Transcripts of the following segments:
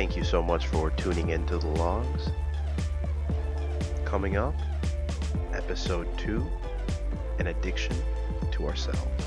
Thank you so much for tuning into the Logues. Coming up, episode 2 An Addiction to Ourselves.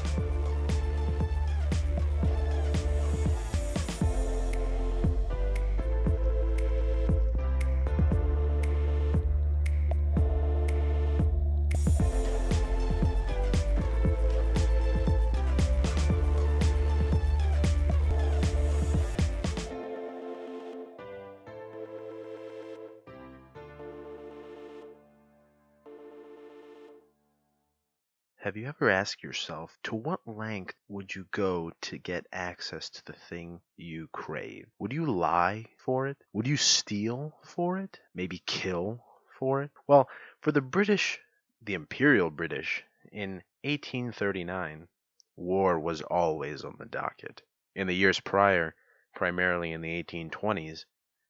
Asked yourself to what length would you go to get access to the thing you crave? Would you lie for it? Would you steal for it? Maybe kill for it? Well, for the British, the Imperial British, in 1839, war was always on the docket. In the years prior, primarily in the 1820s,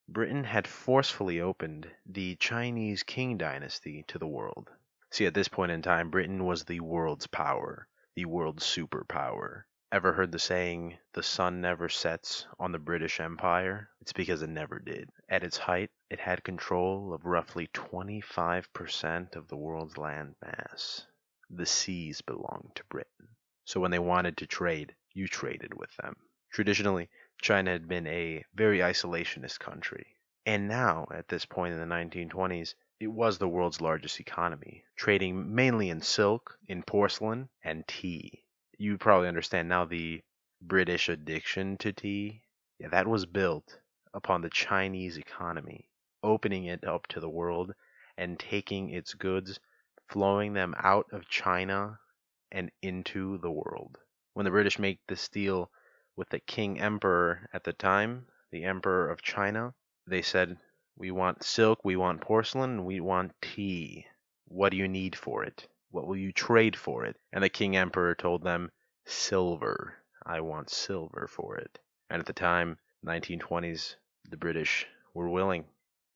Britain had forcefully opened the Chinese Qing dynasty to the world. See, at this point in time, Britain was the world's power, the world's superpower. Ever heard the saying, the sun never sets on the British Empire? It's because it never did. At its height, it had control of roughly 25% of the world's land mass. The seas belonged to Britain. So when they wanted to trade, you traded with them. Traditionally, China had been a very isolationist country. And now, at this point in the 1920s, it was the world's largest economy, trading mainly in silk, in porcelain, and tea. You probably understand now the British addiction to tea. Yeah, that was built upon the Chinese economy, opening it up to the world and taking its goods, flowing them out of China and into the world. When the British make this deal with the King Emperor at the time, the Emperor of China, they said, we want silk, we want porcelain, we want tea. What do you need for it? What will you trade for it? And the king emperor told them, Silver. I want silver for it. And at the time, 1920s, the British were willing.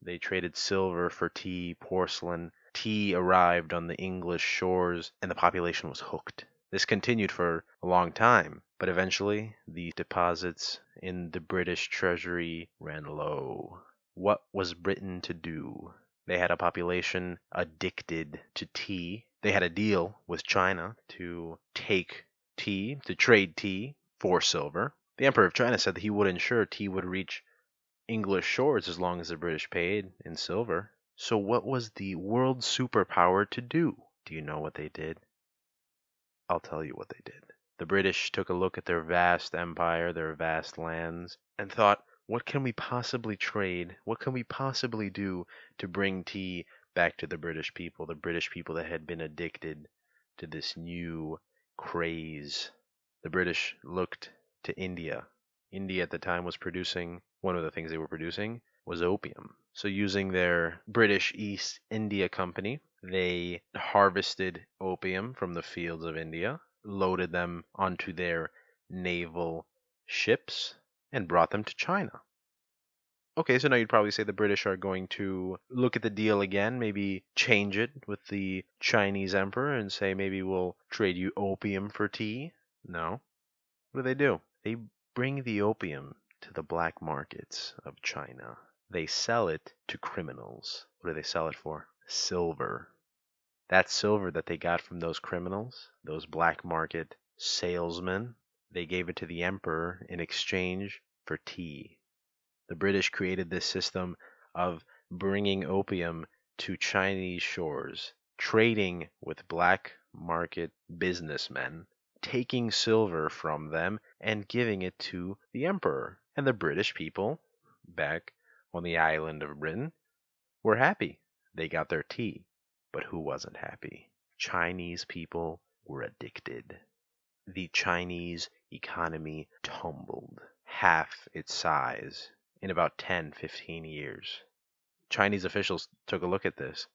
They traded silver for tea, porcelain. Tea arrived on the English shores, and the population was hooked. This continued for a long time, but eventually the deposits in the British treasury ran low. What was Britain to do? They had a population addicted to tea. They had a deal with China to take tea, to trade tea for silver. The Emperor of China said that he would ensure tea would reach English shores as long as the British paid in silver. So, what was the world superpower to do? Do you know what they did? I'll tell you what they did. The British took a look at their vast empire, their vast lands, and thought, what can we possibly trade? What can we possibly do to bring tea back to the British people, the British people that had been addicted to this new craze? The British looked to India. India at the time was producing, one of the things they were producing was opium. So, using their British East India Company, they harvested opium from the fields of India, loaded them onto their naval ships, and brought them to China. Okay, so now you'd probably say the British are going to look at the deal again, maybe change it with the Chinese emperor and say maybe we'll trade you opium for tea. No. What do they do? They bring the opium to the black markets of China. They sell it to criminals. What do they sell it for? Silver. That silver that they got from those criminals, those black market salesmen, they gave it to the emperor in exchange for tea. The British created this system of bringing opium to Chinese shores, trading with black market businessmen, taking silver from them and giving it to the emperor. And the British people, back on the island of Britain, were happy. They got their tea. But who wasn't happy? Chinese people were addicted the Chinese economy tumbled half its size in about 10, 15 years. Chinese officials took a look at this.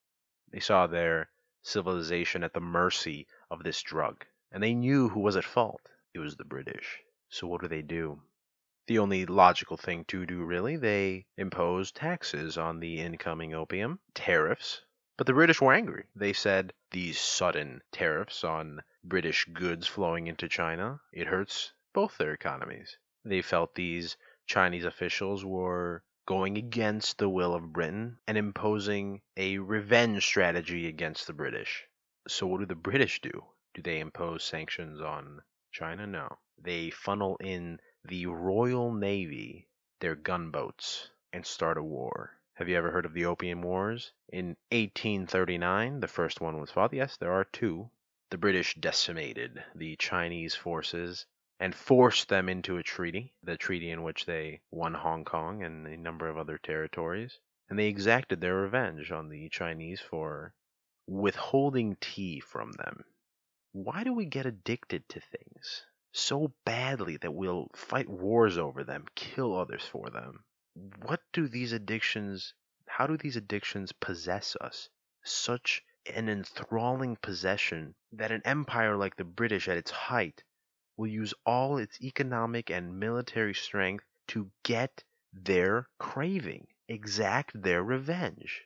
They saw their civilization at the mercy of this drug, and they knew who was at fault. It was the British. So what do they do? The only logical thing to do, really, they imposed taxes on the incoming opium, tariffs. But the British were angry. They said these sudden tariffs on British goods flowing into China, it hurts both their economies. They felt these Chinese officials were going against the will of Britain and imposing a revenge strategy against the British. So, what do the British do? Do they impose sanctions on China? No. They funnel in the Royal Navy, their gunboats, and start a war. Have you ever heard of the Opium Wars? In 1839, the first one was fought. Yes, there are two. The British decimated the Chinese forces and forced them into a treaty, the treaty in which they won Hong Kong and a number of other territories. And they exacted their revenge on the Chinese for withholding tea from them. Why do we get addicted to things so badly that we'll fight wars over them, kill others for them? What do these addictions, how do these addictions possess us? Such an enthralling possession that an empire like the British at its height will use all its economic and military strength to get their craving, exact their revenge.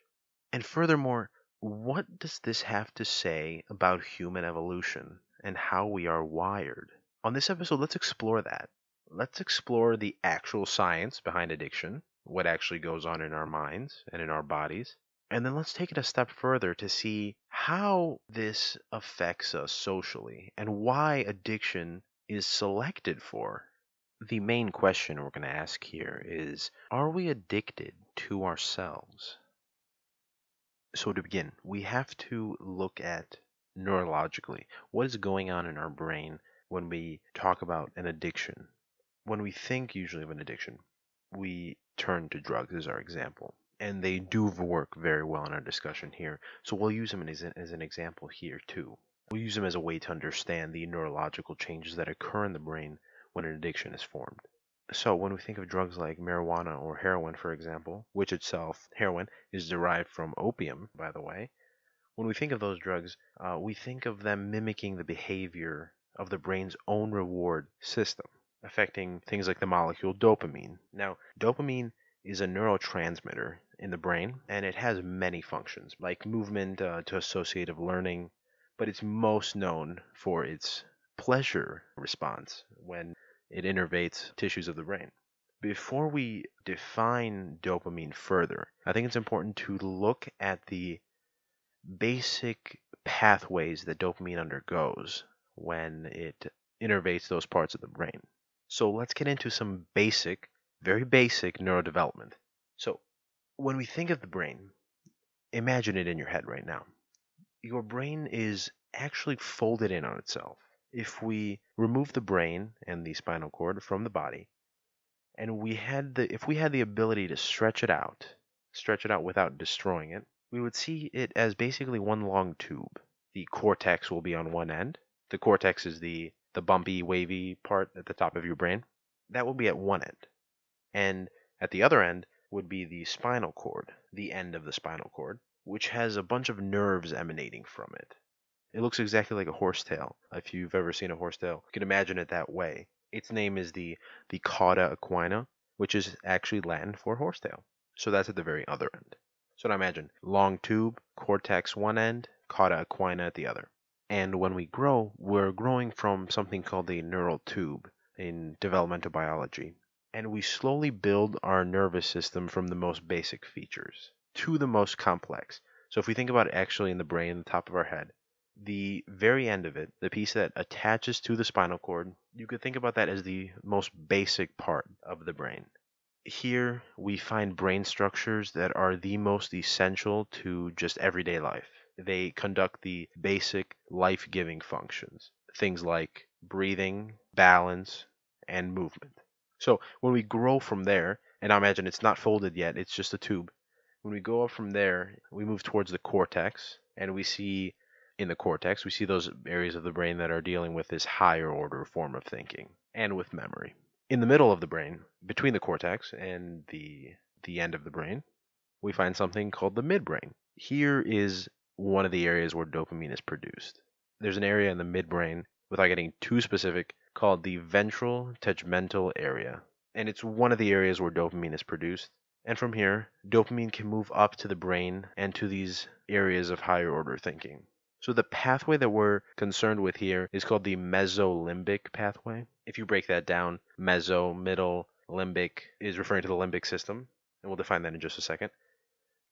And furthermore, what does this have to say about human evolution and how we are wired? On this episode, let's explore that. Let's explore the actual science behind addiction, what actually goes on in our minds and in our bodies. And then let's take it a step further to see how this affects us socially and why addiction is selected for. The main question we're going to ask here is Are we addicted to ourselves? So, to begin, we have to look at neurologically what is going on in our brain when we talk about an addiction. When we think usually of an addiction, we turn to drugs as our example. And they do work very well in our discussion here. So we'll use them as an, as an example here too. We'll use them as a way to understand the neurological changes that occur in the brain when an addiction is formed. So, when we think of drugs like marijuana or heroin, for example, which itself, heroin, is derived from opium, by the way, when we think of those drugs, uh, we think of them mimicking the behavior of the brain's own reward system, affecting things like the molecule dopamine. Now, dopamine is a neurotransmitter in the brain, and it has many functions, like movement uh, to associative learning, but it's most known for its pleasure response when it innervates tissues of the brain. Before we define dopamine further, I think it's important to look at the basic pathways that dopamine undergoes when it innervates those parts of the brain. So let's get into some basic, very basic neurodevelopment. So when we think of the brain, imagine it in your head right now. Your brain is actually folded in on itself if we remove the brain and the spinal cord from the body, and we had the if we had the ability to stretch it out, stretch it out without destroying it, we would see it as basically one long tube. The cortex will be on one end. The cortex is the the bumpy, wavy part at the top of your brain. That will be at one end. And at the other end would be the spinal cord, the end of the spinal cord, which has a bunch of nerves emanating from it. It looks exactly like a horsetail. If you've ever seen a horsetail, you can imagine it that way. Its name is the, the cauda equina, which is actually Latin for horsetail. So that's at the very other end. So now imagine long tube, cortex one end, cauda equina at the other. And when we grow, we're growing from something called the neural tube in developmental biology. And we slowly build our nervous system from the most basic features to the most complex. So if we think about it actually in the brain, the top of our head, the very end of it, the piece that attaches to the spinal cord, you could think about that as the most basic part of the brain. Here we find brain structures that are the most essential to just everyday life. They conduct the basic life giving functions, things like breathing, balance, and movement. So when we grow from there, and I imagine it's not folded yet, it's just a tube. When we go up from there, we move towards the cortex, and we see in the cortex, we see those areas of the brain that are dealing with this higher order form of thinking and with memory. In the middle of the brain, between the cortex and the the end of the brain, we find something called the midbrain. Here is one of the areas where dopamine is produced. There's an area in the midbrain, without getting too specific, called the ventral tegmental area. And it's one of the areas where dopamine is produced. And from here, dopamine can move up to the brain and to these areas of higher order thinking. So the pathway that we're concerned with here is called the mesolimbic pathway. If you break that down, meso, middle, limbic is referring to the limbic system. and we'll define that in just a second.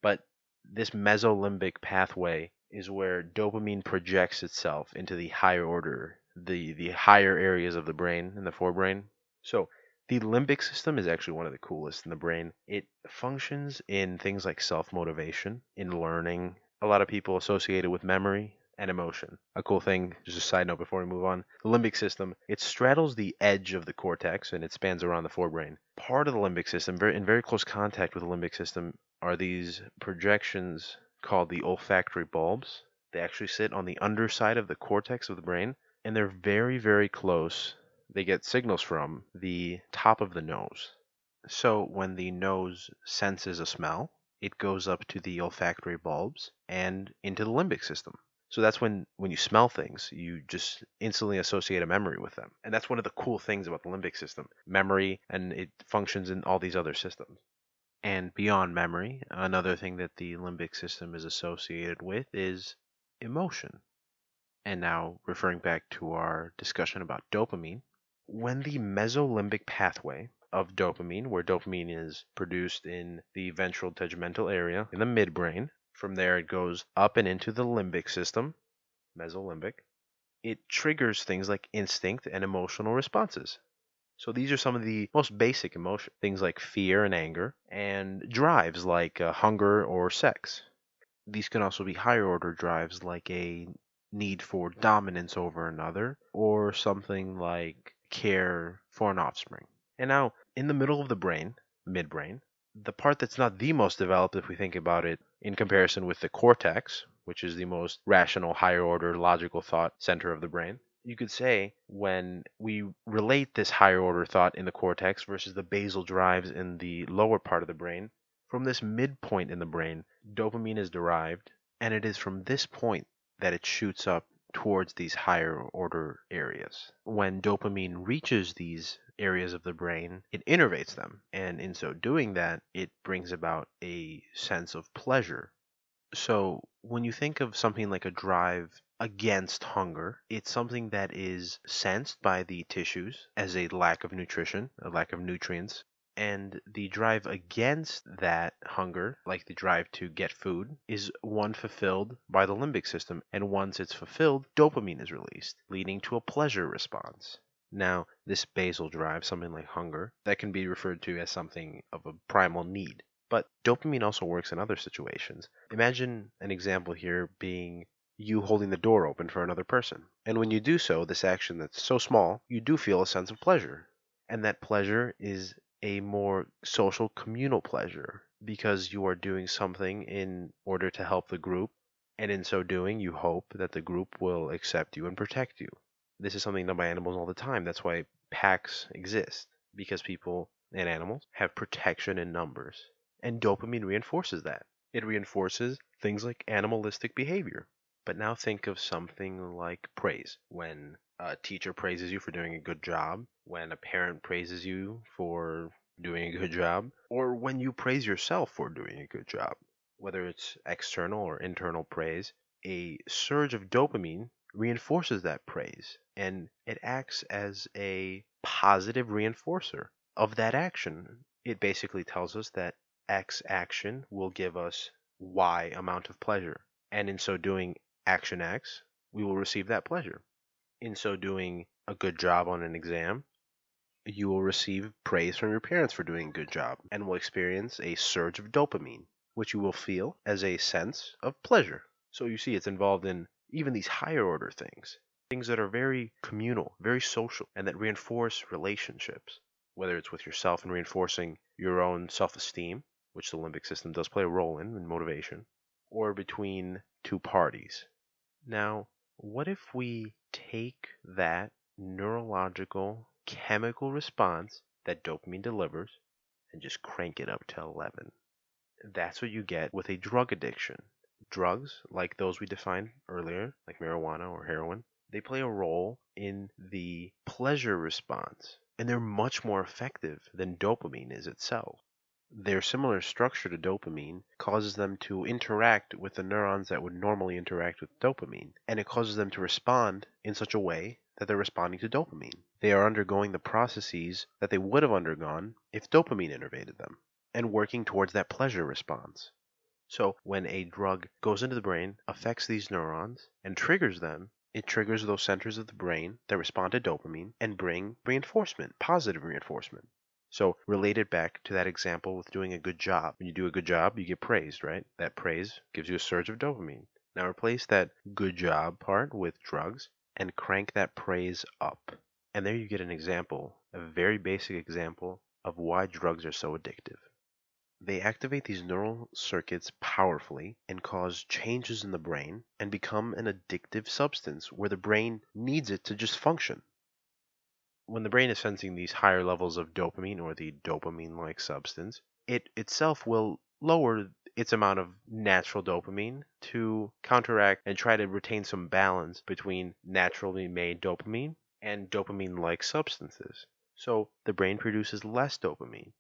But this mesolimbic pathway is where dopamine projects itself into the higher order, the the higher areas of the brain in the forebrain. So the limbic system is actually one of the coolest in the brain. It functions in things like self motivation, in learning. A lot of people associate it with memory and emotion. A cool thing, just a side note before we move on the limbic system, it straddles the edge of the cortex and it spans around the forebrain. Part of the limbic system, very, in very close contact with the limbic system, are these projections called the olfactory bulbs. They actually sit on the underside of the cortex of the brain and they're very, very close they get signals from the top of the nose. So when the nose senses a smell, it goes up to the olfactory bulbs and into the limbic system. So that's when when you smell things, you just instantly associate a memory with them. And that's one of the cool things about the limbic system. Memory and it functions in all these other systems. And beyond memory, another thing that the limbic system is associated with is emotion. And now referring back to our discussion about dopamine, when the mesolimbic pathway of dopamine, where dopamine is produced in the ventral tegmental area in the midbrain, from there it goes up and into the limbic system, mesolimbic, it triggers things like instinct and emotional responses. So these are some of the most basic emotions, things like fear and anger, and drives like uh, hunger or sex. These can also be higher order drives like a need for dominance over another, or something like care for an offspring. And now, in the middle of the brain, midbrain, the part that's not the most developed if we think about it in comparison with the cortex, which is the most rational, higher order, logical thought center of the brain, you could say when we relate this higher order thought in the cortex versus the basal drives in the lower part of the brain, from this midpoint in the brain, dopamine is derived, and it is from this point that it shoots up towards these higher order areas. When dopamine reaches these areas of the brain, it innervates them, and in so doing that, it brings about a sense of pleasure. So, when you think of something like a drive against hunger, it's something that is sensed by the tissues as a lack of nutrition, a lack of nutrients, and the drive against that hunger, like the drive to get food, is one fulfilled by the limbic system. And once it's fulfilled, dopamine is released, leading to a pleasure response. Now, this basal drive, something like hunger, that can be referred to as something of a primal need. But dopamine also works in other situations. Imagine an example here being you holding the door open for another person. And when you do so, this action that's so small, you do feel a sense of pleasure. And that pleasure is a more social communal pleasure because you are doing something in order to help the group and in so doing you hope that the group will accept you and protect you. This is something done by animals all the time. That's why packs exist because people and animals have protection in numbers and dopamine reinforces that. It reinforces things like animalistic behavior but now think of something like praise when a teacher praises you for doing a good job, when a parent praises you for doing a good job, or when you praise yourself for doing a good job. Whether it's external or internal praise, a surge of dopamine reinforces that praise and it acts as a positive reinforcer of that action. It basically tells us that X action will give us Y amount of pleasure. And in so doing, action X, we will receive that pleasure in so doing a good job on an exam, you will receive praise from your parents for doing a good job and will experience a surge of dopamine, which you will feel as a sense of pleasure. So you see, it's involved in even these higher order things, things that are very communal, very social, and that reinforce relationships, whether it's with yourself and reinforcing your own self esteem, which the limbic system does play a role in, in motivation, or between two parties. Now, what if we take that neurological chemical response that dopamine delivers and just crank it up to 11? That's what you get with a drug addiction. Drugs, like those we defined earlier, like marijuana or heroin, they play a role in the pleasure response, and they're much more effective than dopamine is itself. Their similar structure to dopamine causes them to interact with the neurons that would normally interact with dopamine, and it causes them to respond in such a way that they're responding to dopamine. They are undergoing the processes that they would have undergone if dopamine innervated them. and working towards that pleasure response. So when a drug goes into the brain, affects these neurons, and triggers them, it triggers those centers of the brain that respond to dopamine and bring reinforcement, positive reinforcement. So related back to that example with doing a good job. When you do a good job, you get praised, right? That praise gives you a surge of dopamine. Now replace that good job part with drugs and crank that praise up. And there you get an example, a very basic example of why drugs are so addictive. They activate these neural circuits powerfully and cause changes in the brain and become an addictive substance where the brain needs it to just function. When the brain is sensing these higher levels of dopamine or the dopamine like substance, it itself will lower its amount of natural dopamine to counteract and try to retain some balance between naturally made dopamine and dopamine like substances. So the brain produces less dopamine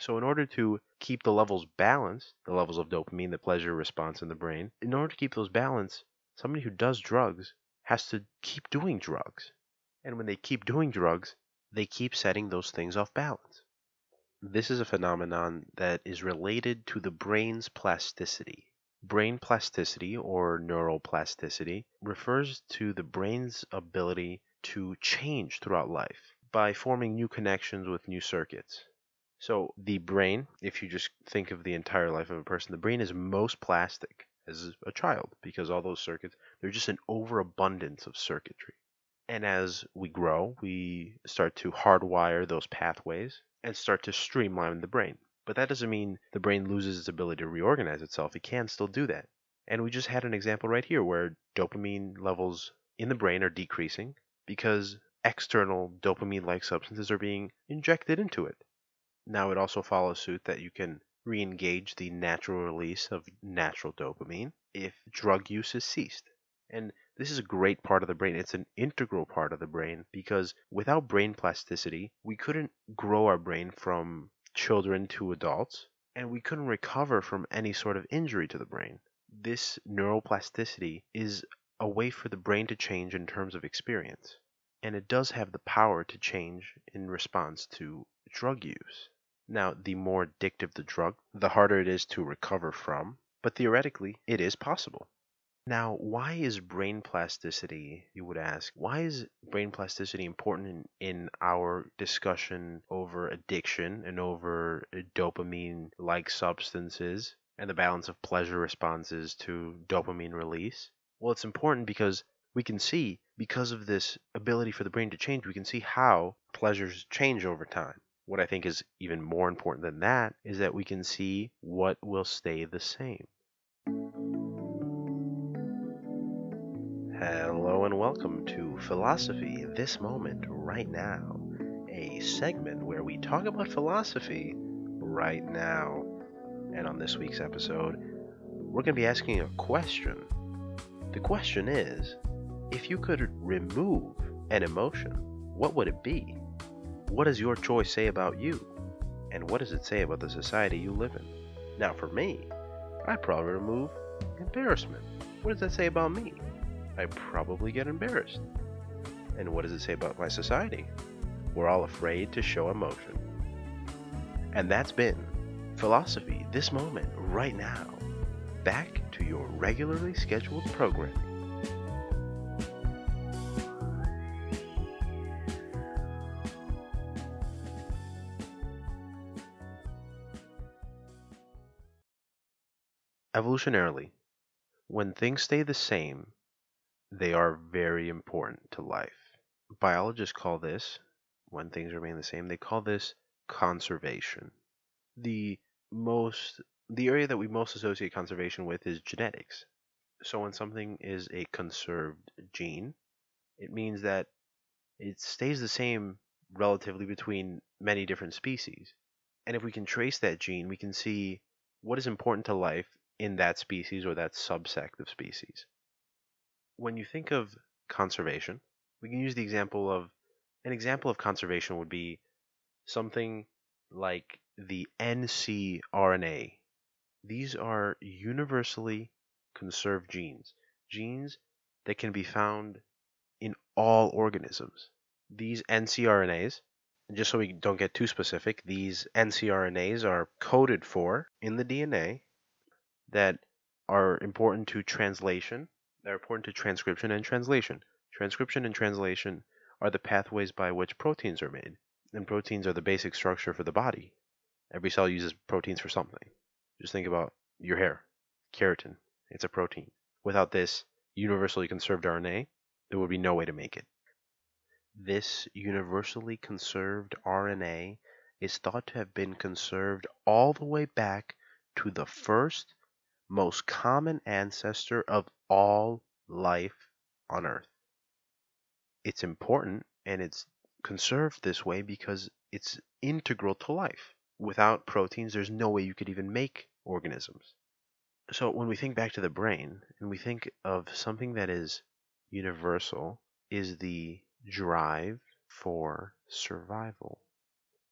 so, in order to keep the levels balanced, the levels of dopamine, the pleasure response in the brain, in order to keep those balanced, somebody who does drugs has to keep doing drugs. And when they keep doing drugs, they keep setting those things off balance. This is a phenomenon that is related to the brain's plasticity. Brain plasticity or neuroplasticity refers to the brain's ability to change throughout life by forming new connections with new circuits. So the brain, if you just think of the entire life of a person, the brain is most plastic as a child because all those circuits, they're just an overabundance of circuitry. And as we grow, we start to hardwire those pathways and start to streamline the brain. But that doesn't mean the brain loses its ability to reorganize itself. It can still do that. And we just had an example right here where dopamine levels in the brain are decreasing because external dopamine like substances are being injected into it. Now it also follows suit that you can re-engage the natural release of natural dopamine if drug use has ceased. And this is a great part of the brain. It's an integral part of the brain because without brain plasticity, we couldn't grow our brain from children to adults, and we couldn't recover from any sort of injury to the brain. This neuroplasticity is a way for the brain to change in terms of experience, and it does have the power to change in response to drug use. Now, the more addictive the drug, the harder it is to recover from, but theoretically, it is possible. Now, why is brain plasticity, you would ask, why is brain plasticity important in, in our discussion over addiction and over uh, dopamine like substances and the balance of pleasure responses to dopamine release? Well, it's important because we can see, because of this ability for the brain to change, we can see how pleasures change over time. What I think is even more important than that is that we can see what will stay the same. Hello and welcome to Philosophy This Moment Right Now, a segment where we talk about philosophy right now. And on this week's episode, we're going to be asking a question. The question is if you could remove an emotion, what would it be? What does your choice say about you? And what does it say about the society you live in? Now, for me, I'd probably remove embarrassment. What does that say about me? I probably get embarrassed. And what does it say about my society? We're all afraid to show emotion. And that's been Philosophy This Moment, right now. Back to your regularly scheduled programming. Evolutionarily, when things stay the same, they are very important to life. Biologists call this, when things remain the same, they call this conservation. The most the area that we most associate conservation with is genetics. So when something is a conserved gene, it means that it stays the same relatively between many different species. And if we can trace that gene, we can see what is important to life in that species or that subsect of species. When you think of conservation, we can use the example of an example of conservation would be something like the ncRNA. These are universally conserved genes, genes that can be found in all organisms. These ncRNAs just so we don't get too specific, these ncRNAs are coded for in the DNA that are important to translation, that are important to transcription and translation. Transcription and translation are the pathways by which proteins are made, and proteins are the basic structure for the body. Every cell uses proteins for something. Just think about your hair, keratin, it's a protein. Without this universally conserved RNA, there would be no way to make it. This universally conserved RNA is thought to have been conserved all the way back to the first, most common ancestor of all life on Earth. It's important and it's conserved this way because it's integral to life. Without proteins, there's no way you could even make organisms. So when we think back to the brain and we think of something that is universal, is the drive for survival.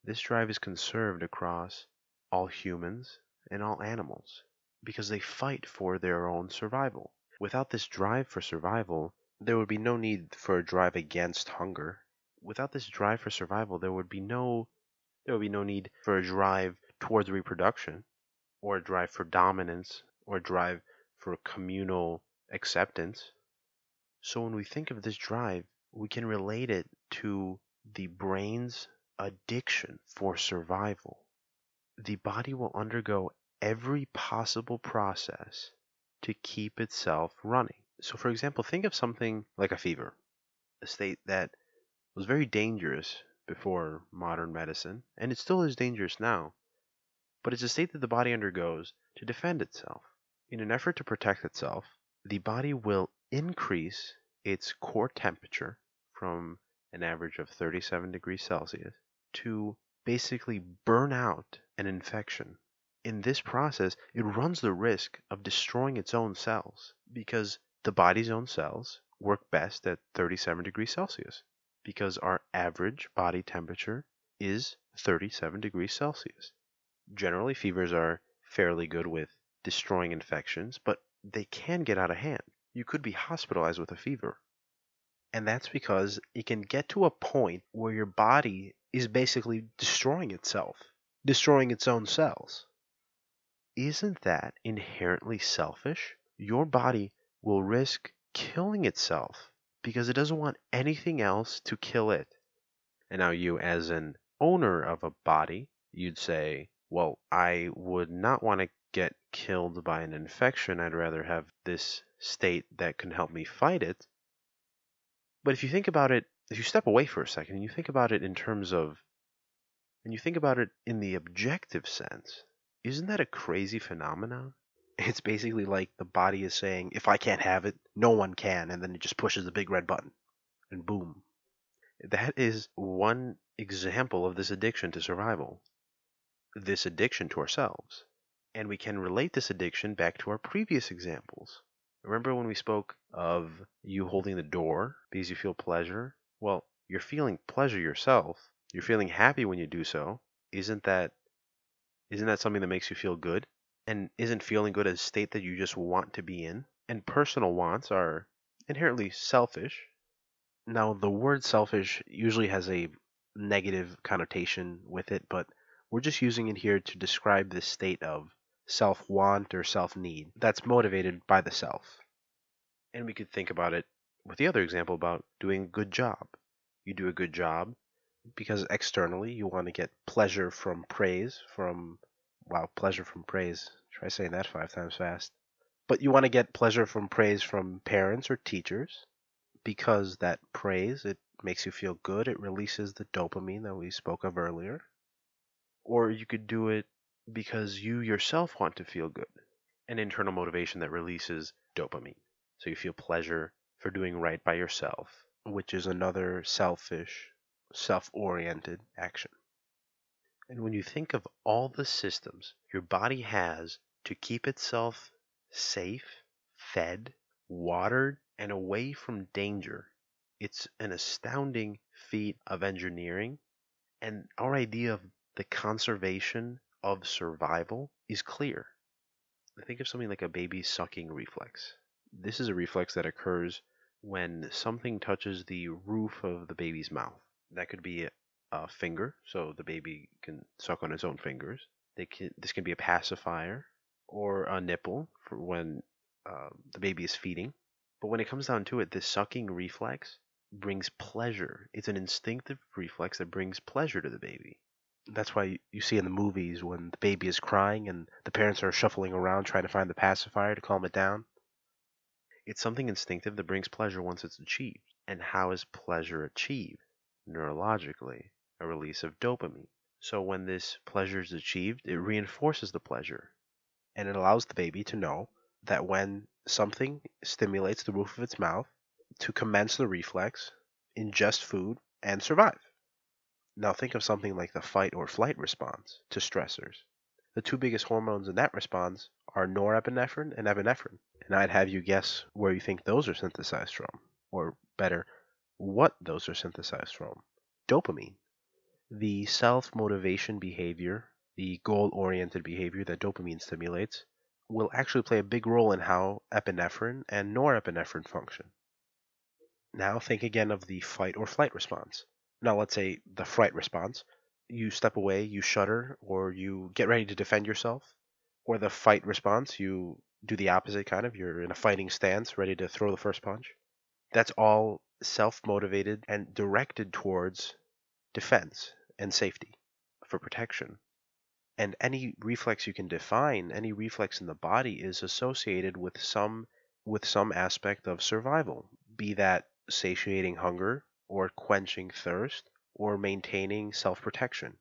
This drive is conserved across all humans and all animals because they fight for their own survival. Without this drive for survival, there would be no need for a drive against hunger. Without this drive for survival, there would be no there would be no need for a drive towards reproduction or a drive for dominance or a drive for communal acceptance. So when we think of this drive, we can relate it to the brain's addiction for survival. The body will undergo every possible process to keep itself running. So, for example, think of something like a fever, a state that was very dangerous before modern medicine, and it still is dangerous now, but it's a state that the body undergoes to defend itself. In an effort to protect itself, the body will increase its core temperature from an average of 37 degrees Celsius to basically burn out an infection. In this process, it runs the risk of destroying its own cells because the body's own cells work best at 37 degrees Celsius because our average body temperature is 37 degrees Celsius. Generally, fevers are fairly good with destroying infections, but they can get out of hand. You could be hospitalized with a fever. And that's because it can get to a point where your body is basically destroying itself, destroying its own cells. Isn't that inherently selfish? Your body will risk killing itself because it doesn't want anything else to kill it. And now, you, as an owner of a body, you'd say, Well, I would not want to get killed by an infection. I'd rather have this state that can help me fight it. But if you think about it, if you step away for a second and you think about it in terms of, and you think about it in the objective sense, isn't that a crazy phenomenon? It's basically like the body is saying, if I can't have it, no one can, and then it just pushes the big red button, and boom. That is one example of this addiction to survival, this addiction to ourselves. And we can relate this addiction back to our previous examples. Remember when we spoke of you holding the door because you feel pleasure? Well, you're feeling pleasure yourself. You're feeling happy when you do so. Isn't that isn't that something that makes you feel good? And isn't feeling good a state that you just want to be in? And personal wants are inherently selfish. Now, the word selfish usually has a negative connotation with it, but we're just using it here to describe this state of self want or self need that's motivated by the self. And we could think about it with the other example about doing a good job. You do a good job because externally you want to get pleasure from praise, from, wow, pleasure from praise. Try saying that five times fast. But you want to get pleasure from praise from parents or teachers because that praise, it makes you feel good. It releases the dopamine that we spoke of earlier. Or you could do it because you yourself want to feel good, an internal motivation that releases dopamine. So you feel pleasure for doing right by yourself, which is another selfish, self oriented action. And when you think of all the systems your body has to keep itself safe, fed, watered, and away from danger, it's an astounding feat of engineering. And our idea of the conservation of survival is clear. Think of something like a baby sucking reflex. This is a reflex that occurs when something touches the roof of the baby's mouth. That could be a finger, so the baby can suck on its own fingers. They can, this can be a pacifier or a nipple for when uh, the baby is feeding. But when it comes down to it, this sucking reflex brings pleasure. It's an instinctive reflex that brings pleasure to the baby. That's why you see in the movies when the baby is crying and the parents are shuffling around trying to find the pacifier to calm it down. It's something instinctive that brings pleasure once it's achieved. And how is pleasure achieved? Neurologically, a release of dopamine. So when this pleasure is achieved, it reinforces the pleasure. And it allows the baby to know that when something stimulates the roof of its mouth, to commence the reflex, ingest food, and survive. Now think of something like the fight or flight response to stressors. The two biggest hormones in that response are norepinephrine and epinephrine. And I'd have you guess where you think those are synthesized from, or better, what those are synthesized from. Dopamine. The self motivation behavior, the goal oriented behavior that dopamine stimulates, will actually play a big role in how epinephrine and norepinephrine function. Now think again of the fight or flight response. Now let's say the fright response. You step away, you shudder, or you get ready to defend yourself. Or the fight response, you do the opposite kind of. You're in a fighting stance, ready to throw the first punch. That's all self motivated and directed towards defense and safety for protection. And any reflex you can define, any reflex in the body is associated with some with some aspect of survival, be that satiating hunger or quenching thirst or maintaining self-protection.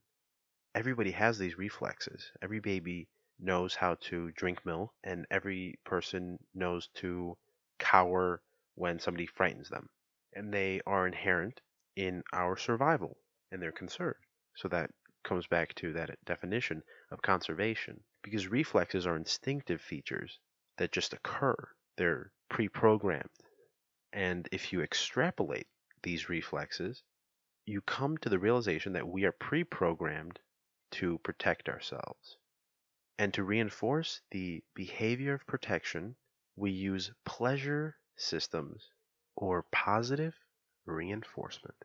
Everybody has these reflexes. Every baby knows how to drink milk and every person knows to cower when somebody frightens them. And they are inherent in our survival and they're conserved. So that comes back to that definition of conservation because reflexes are instinctive features that just occur. They're pre programmed. And if you extrapolate these reflexes, you come to the realization that we are pre programmed to protect ourselves. And to reinforce the behavior of protection, we use pleasure systems or positive reinforcement.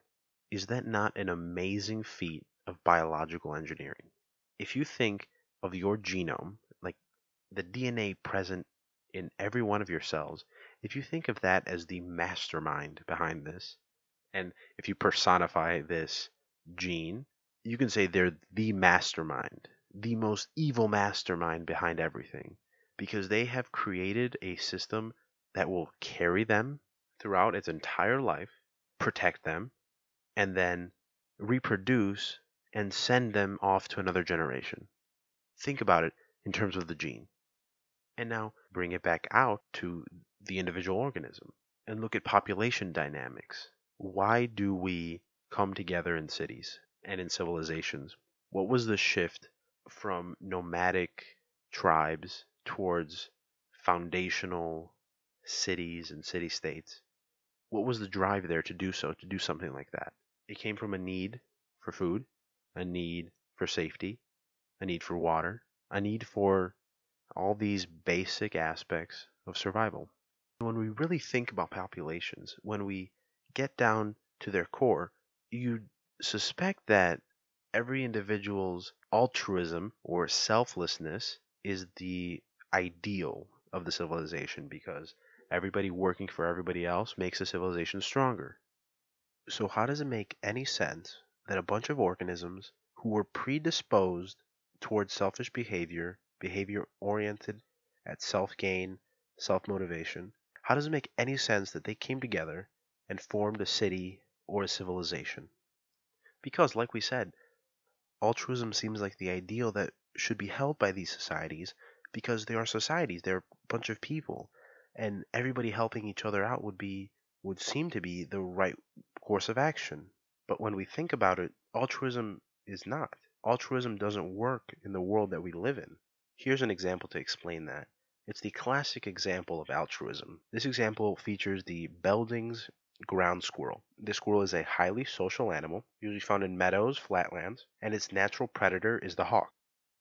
Is that not an amazing feat of biological engineering? If you think of your genome, like the DNA present in every one of your cells, if you think of that as the mastermind behind this, and if you personify this gene, you can say they're the mastermind, the most evil mastermind behind everything, because they have created a system that will carry them throughout its entire life, protect them, and then reproduce and send them off to another generation. Think about it in terms of the gene. And now bring it back out to the individual organism and look at population dynamics. Why do we come together in cities and in civilizations? What was the shift from nomadic tribes towards foundational cities and city states? What was the drive there to do so, to do something like that? It came from a need for food, a need for safety, a need for water, a need for all these basic aspects of survival. When we really think about populations, when we get down to their core, you suspect that every individual's altruism or selflessness is the ideal of the civilization because everybody working for everybody else makes a civilization stronger. So, how does it make any sense that a bunch of organisms who were predisposed towards selfish behavior, behavior oriented at self gain, self motivation, how does it make any sense that they came together and formed a city or a civilization? Because, like we said, altruism seems like the ideal that should be held by these societies because they are societies, they're a bunch of people, and everybody helping each other out would be would seem to be the right course of action. But when we think about it, altruism is not. Altruism doesn't work in the world that we live in. Here's an example to explain that. It's the classic example of altruism. This example features the Belding's ground squirrel. This squirrel is a highly social animal, usually found in meadows, flatlands, and its natural predator is the hawk.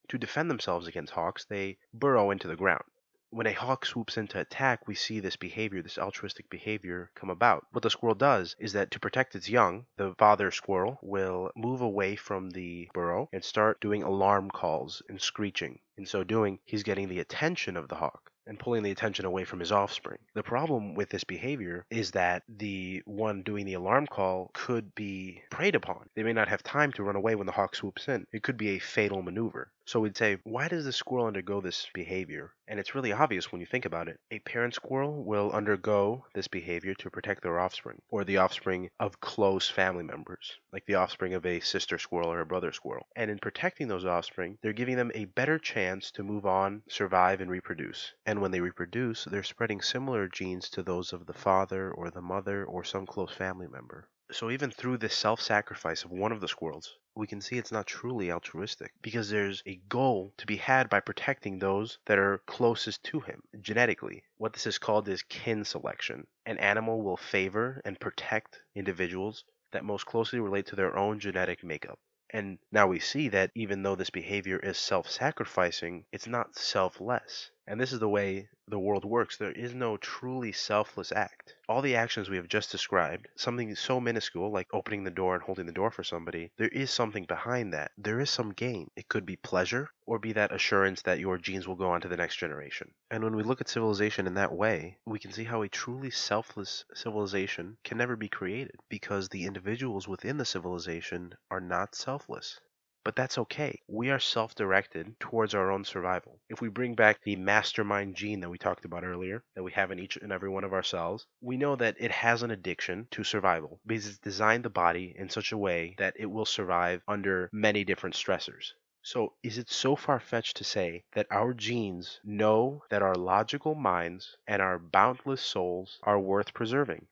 To defend themselves against hawks, they burrow into the ground. When a hawk swoops in to attack, we see this behavior, this altruistic behavior come about. What the squirrel does is that to protect its young, the father squirrel will move away from the burrow and start doing alarm calls and screeching. In so doing, he's getting the attention of the hawk and pulling the attention away from his offspring. The problem with this behavior is that the one doing the alarm call could be preyed upon. They may not have time to run away when the hawk swoops in. It could be a fatal maneuver. So we'd say, why does the squirrel undergo this behavior? And it's really obvious when you think about it. A parent squirrel will undergo this behavior to protect their offspring, or the offspring of close family members, like the offspring of a sister squirrel or a brother squirrel. And in protecting those offspring, they're giving them a better chance to move on, survive, and reproduce. And when they reproduce, they're spreading similar genes to those of the father or the mother or some close family member. So even through this self-sacrifice of one of the squirrels, we can see it's not truly altruistic because there's a goal to be had by protecting those that are closest to him genetically. What this is called is kin selection. An animal will favor and protect individuals that most closely relate to their own genetic makeup. And now we see that even though this behavior is self sacrificing, it's not selfless. And this is the way the world works. There is no truly selfless act. All the actions we have just described, something so minuscule like opening the door and holding the door for somebody, there is something behind that. There is some gain. It could be pleasure or be that assurance that your genes will go on to the next generation. And when we look at civilization in that way, we can see how a truly selfless civilization can never be created because the individuals within the civilization are not selfless. But that's okay. We are self directed towards our own survival. If we bring back the mastermind gene that we talked about earlier, that we have in each and every one of our cells, we know that it has an addiction to survival because it's designed the body in such a way that it will survive under many different stressors. So, is it so far fetched to say that our genes know that our logical minds and our boundless souls are worth preserving?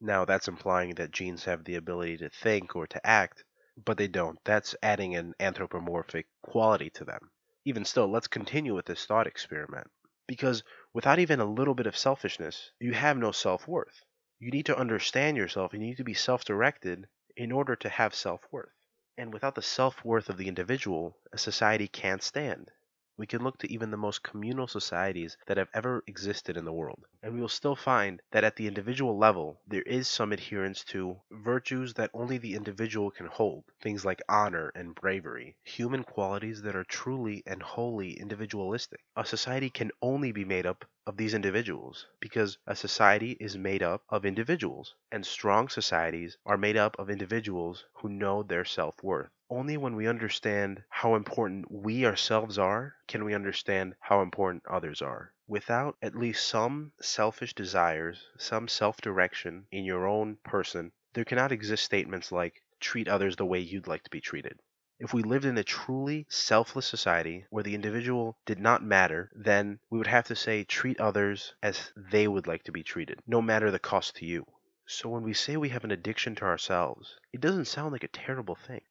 Now, that's implying that genes have the ability to think or to act, but they don't. That's adding an anthropomorphic quality to them. Even still, let's continue with this thought experiment. Because without even a little bit of selfishness, you have no self worth. You need to understand yourself you need to be self directed in order to have self worth. And without the self worth of the individual, a society can't stand. We can look to even the most communal societies that have ever existed in the world, and we will still find that at the individual level there is some adherence to virtues that only the individual can hold, things like honor and bravery, human qualities that are truly and wholly individualistic. A society can only be made up of these individuals because a society is made up of individuals, and strong societies are made up of individuals who know their self worth. Only when we understand how important we ourselves are can we understand how important others are. Without at least some selfish desires, some self direction in your own person, there cannot exist statements like, treat others the way you'd like to be treated. If we lived in a truly selfless society where the individual did not matter, then we would have to say treat others as they would like to be treated, no matter the cost to you. So when we say we have an addiction to ourselves, it doesn't sound like a terrible thing.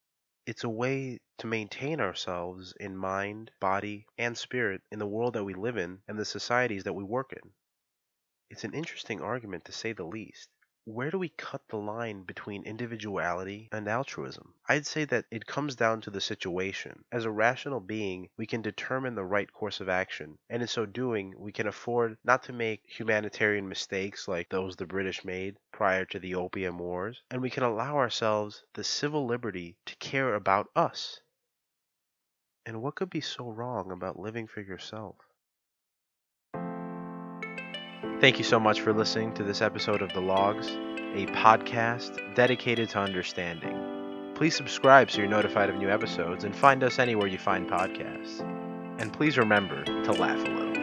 It's a way to maintain ourselves in mind, body, and spirit in the world that we live in and the societies that we work in. It's an interesting argument to say the least where do we cut the line between individuality and altruism? I'd say that it comes down to the situation. As a rational being, we can determine the right course of action, and in so doing, we can afford not to make humanitarian mistakes like those the British made prior to the Opium Wars, and we can allow ourselves the civil liberty to care about us. And what could be so wrong about living for yourself? Thank you so much for listening to this episode of The Logues, a podcast dedicated to understanding. Please subscribe so you're notified of new episodes and find us anywhere you find podcasts. And please remember to laugh a little.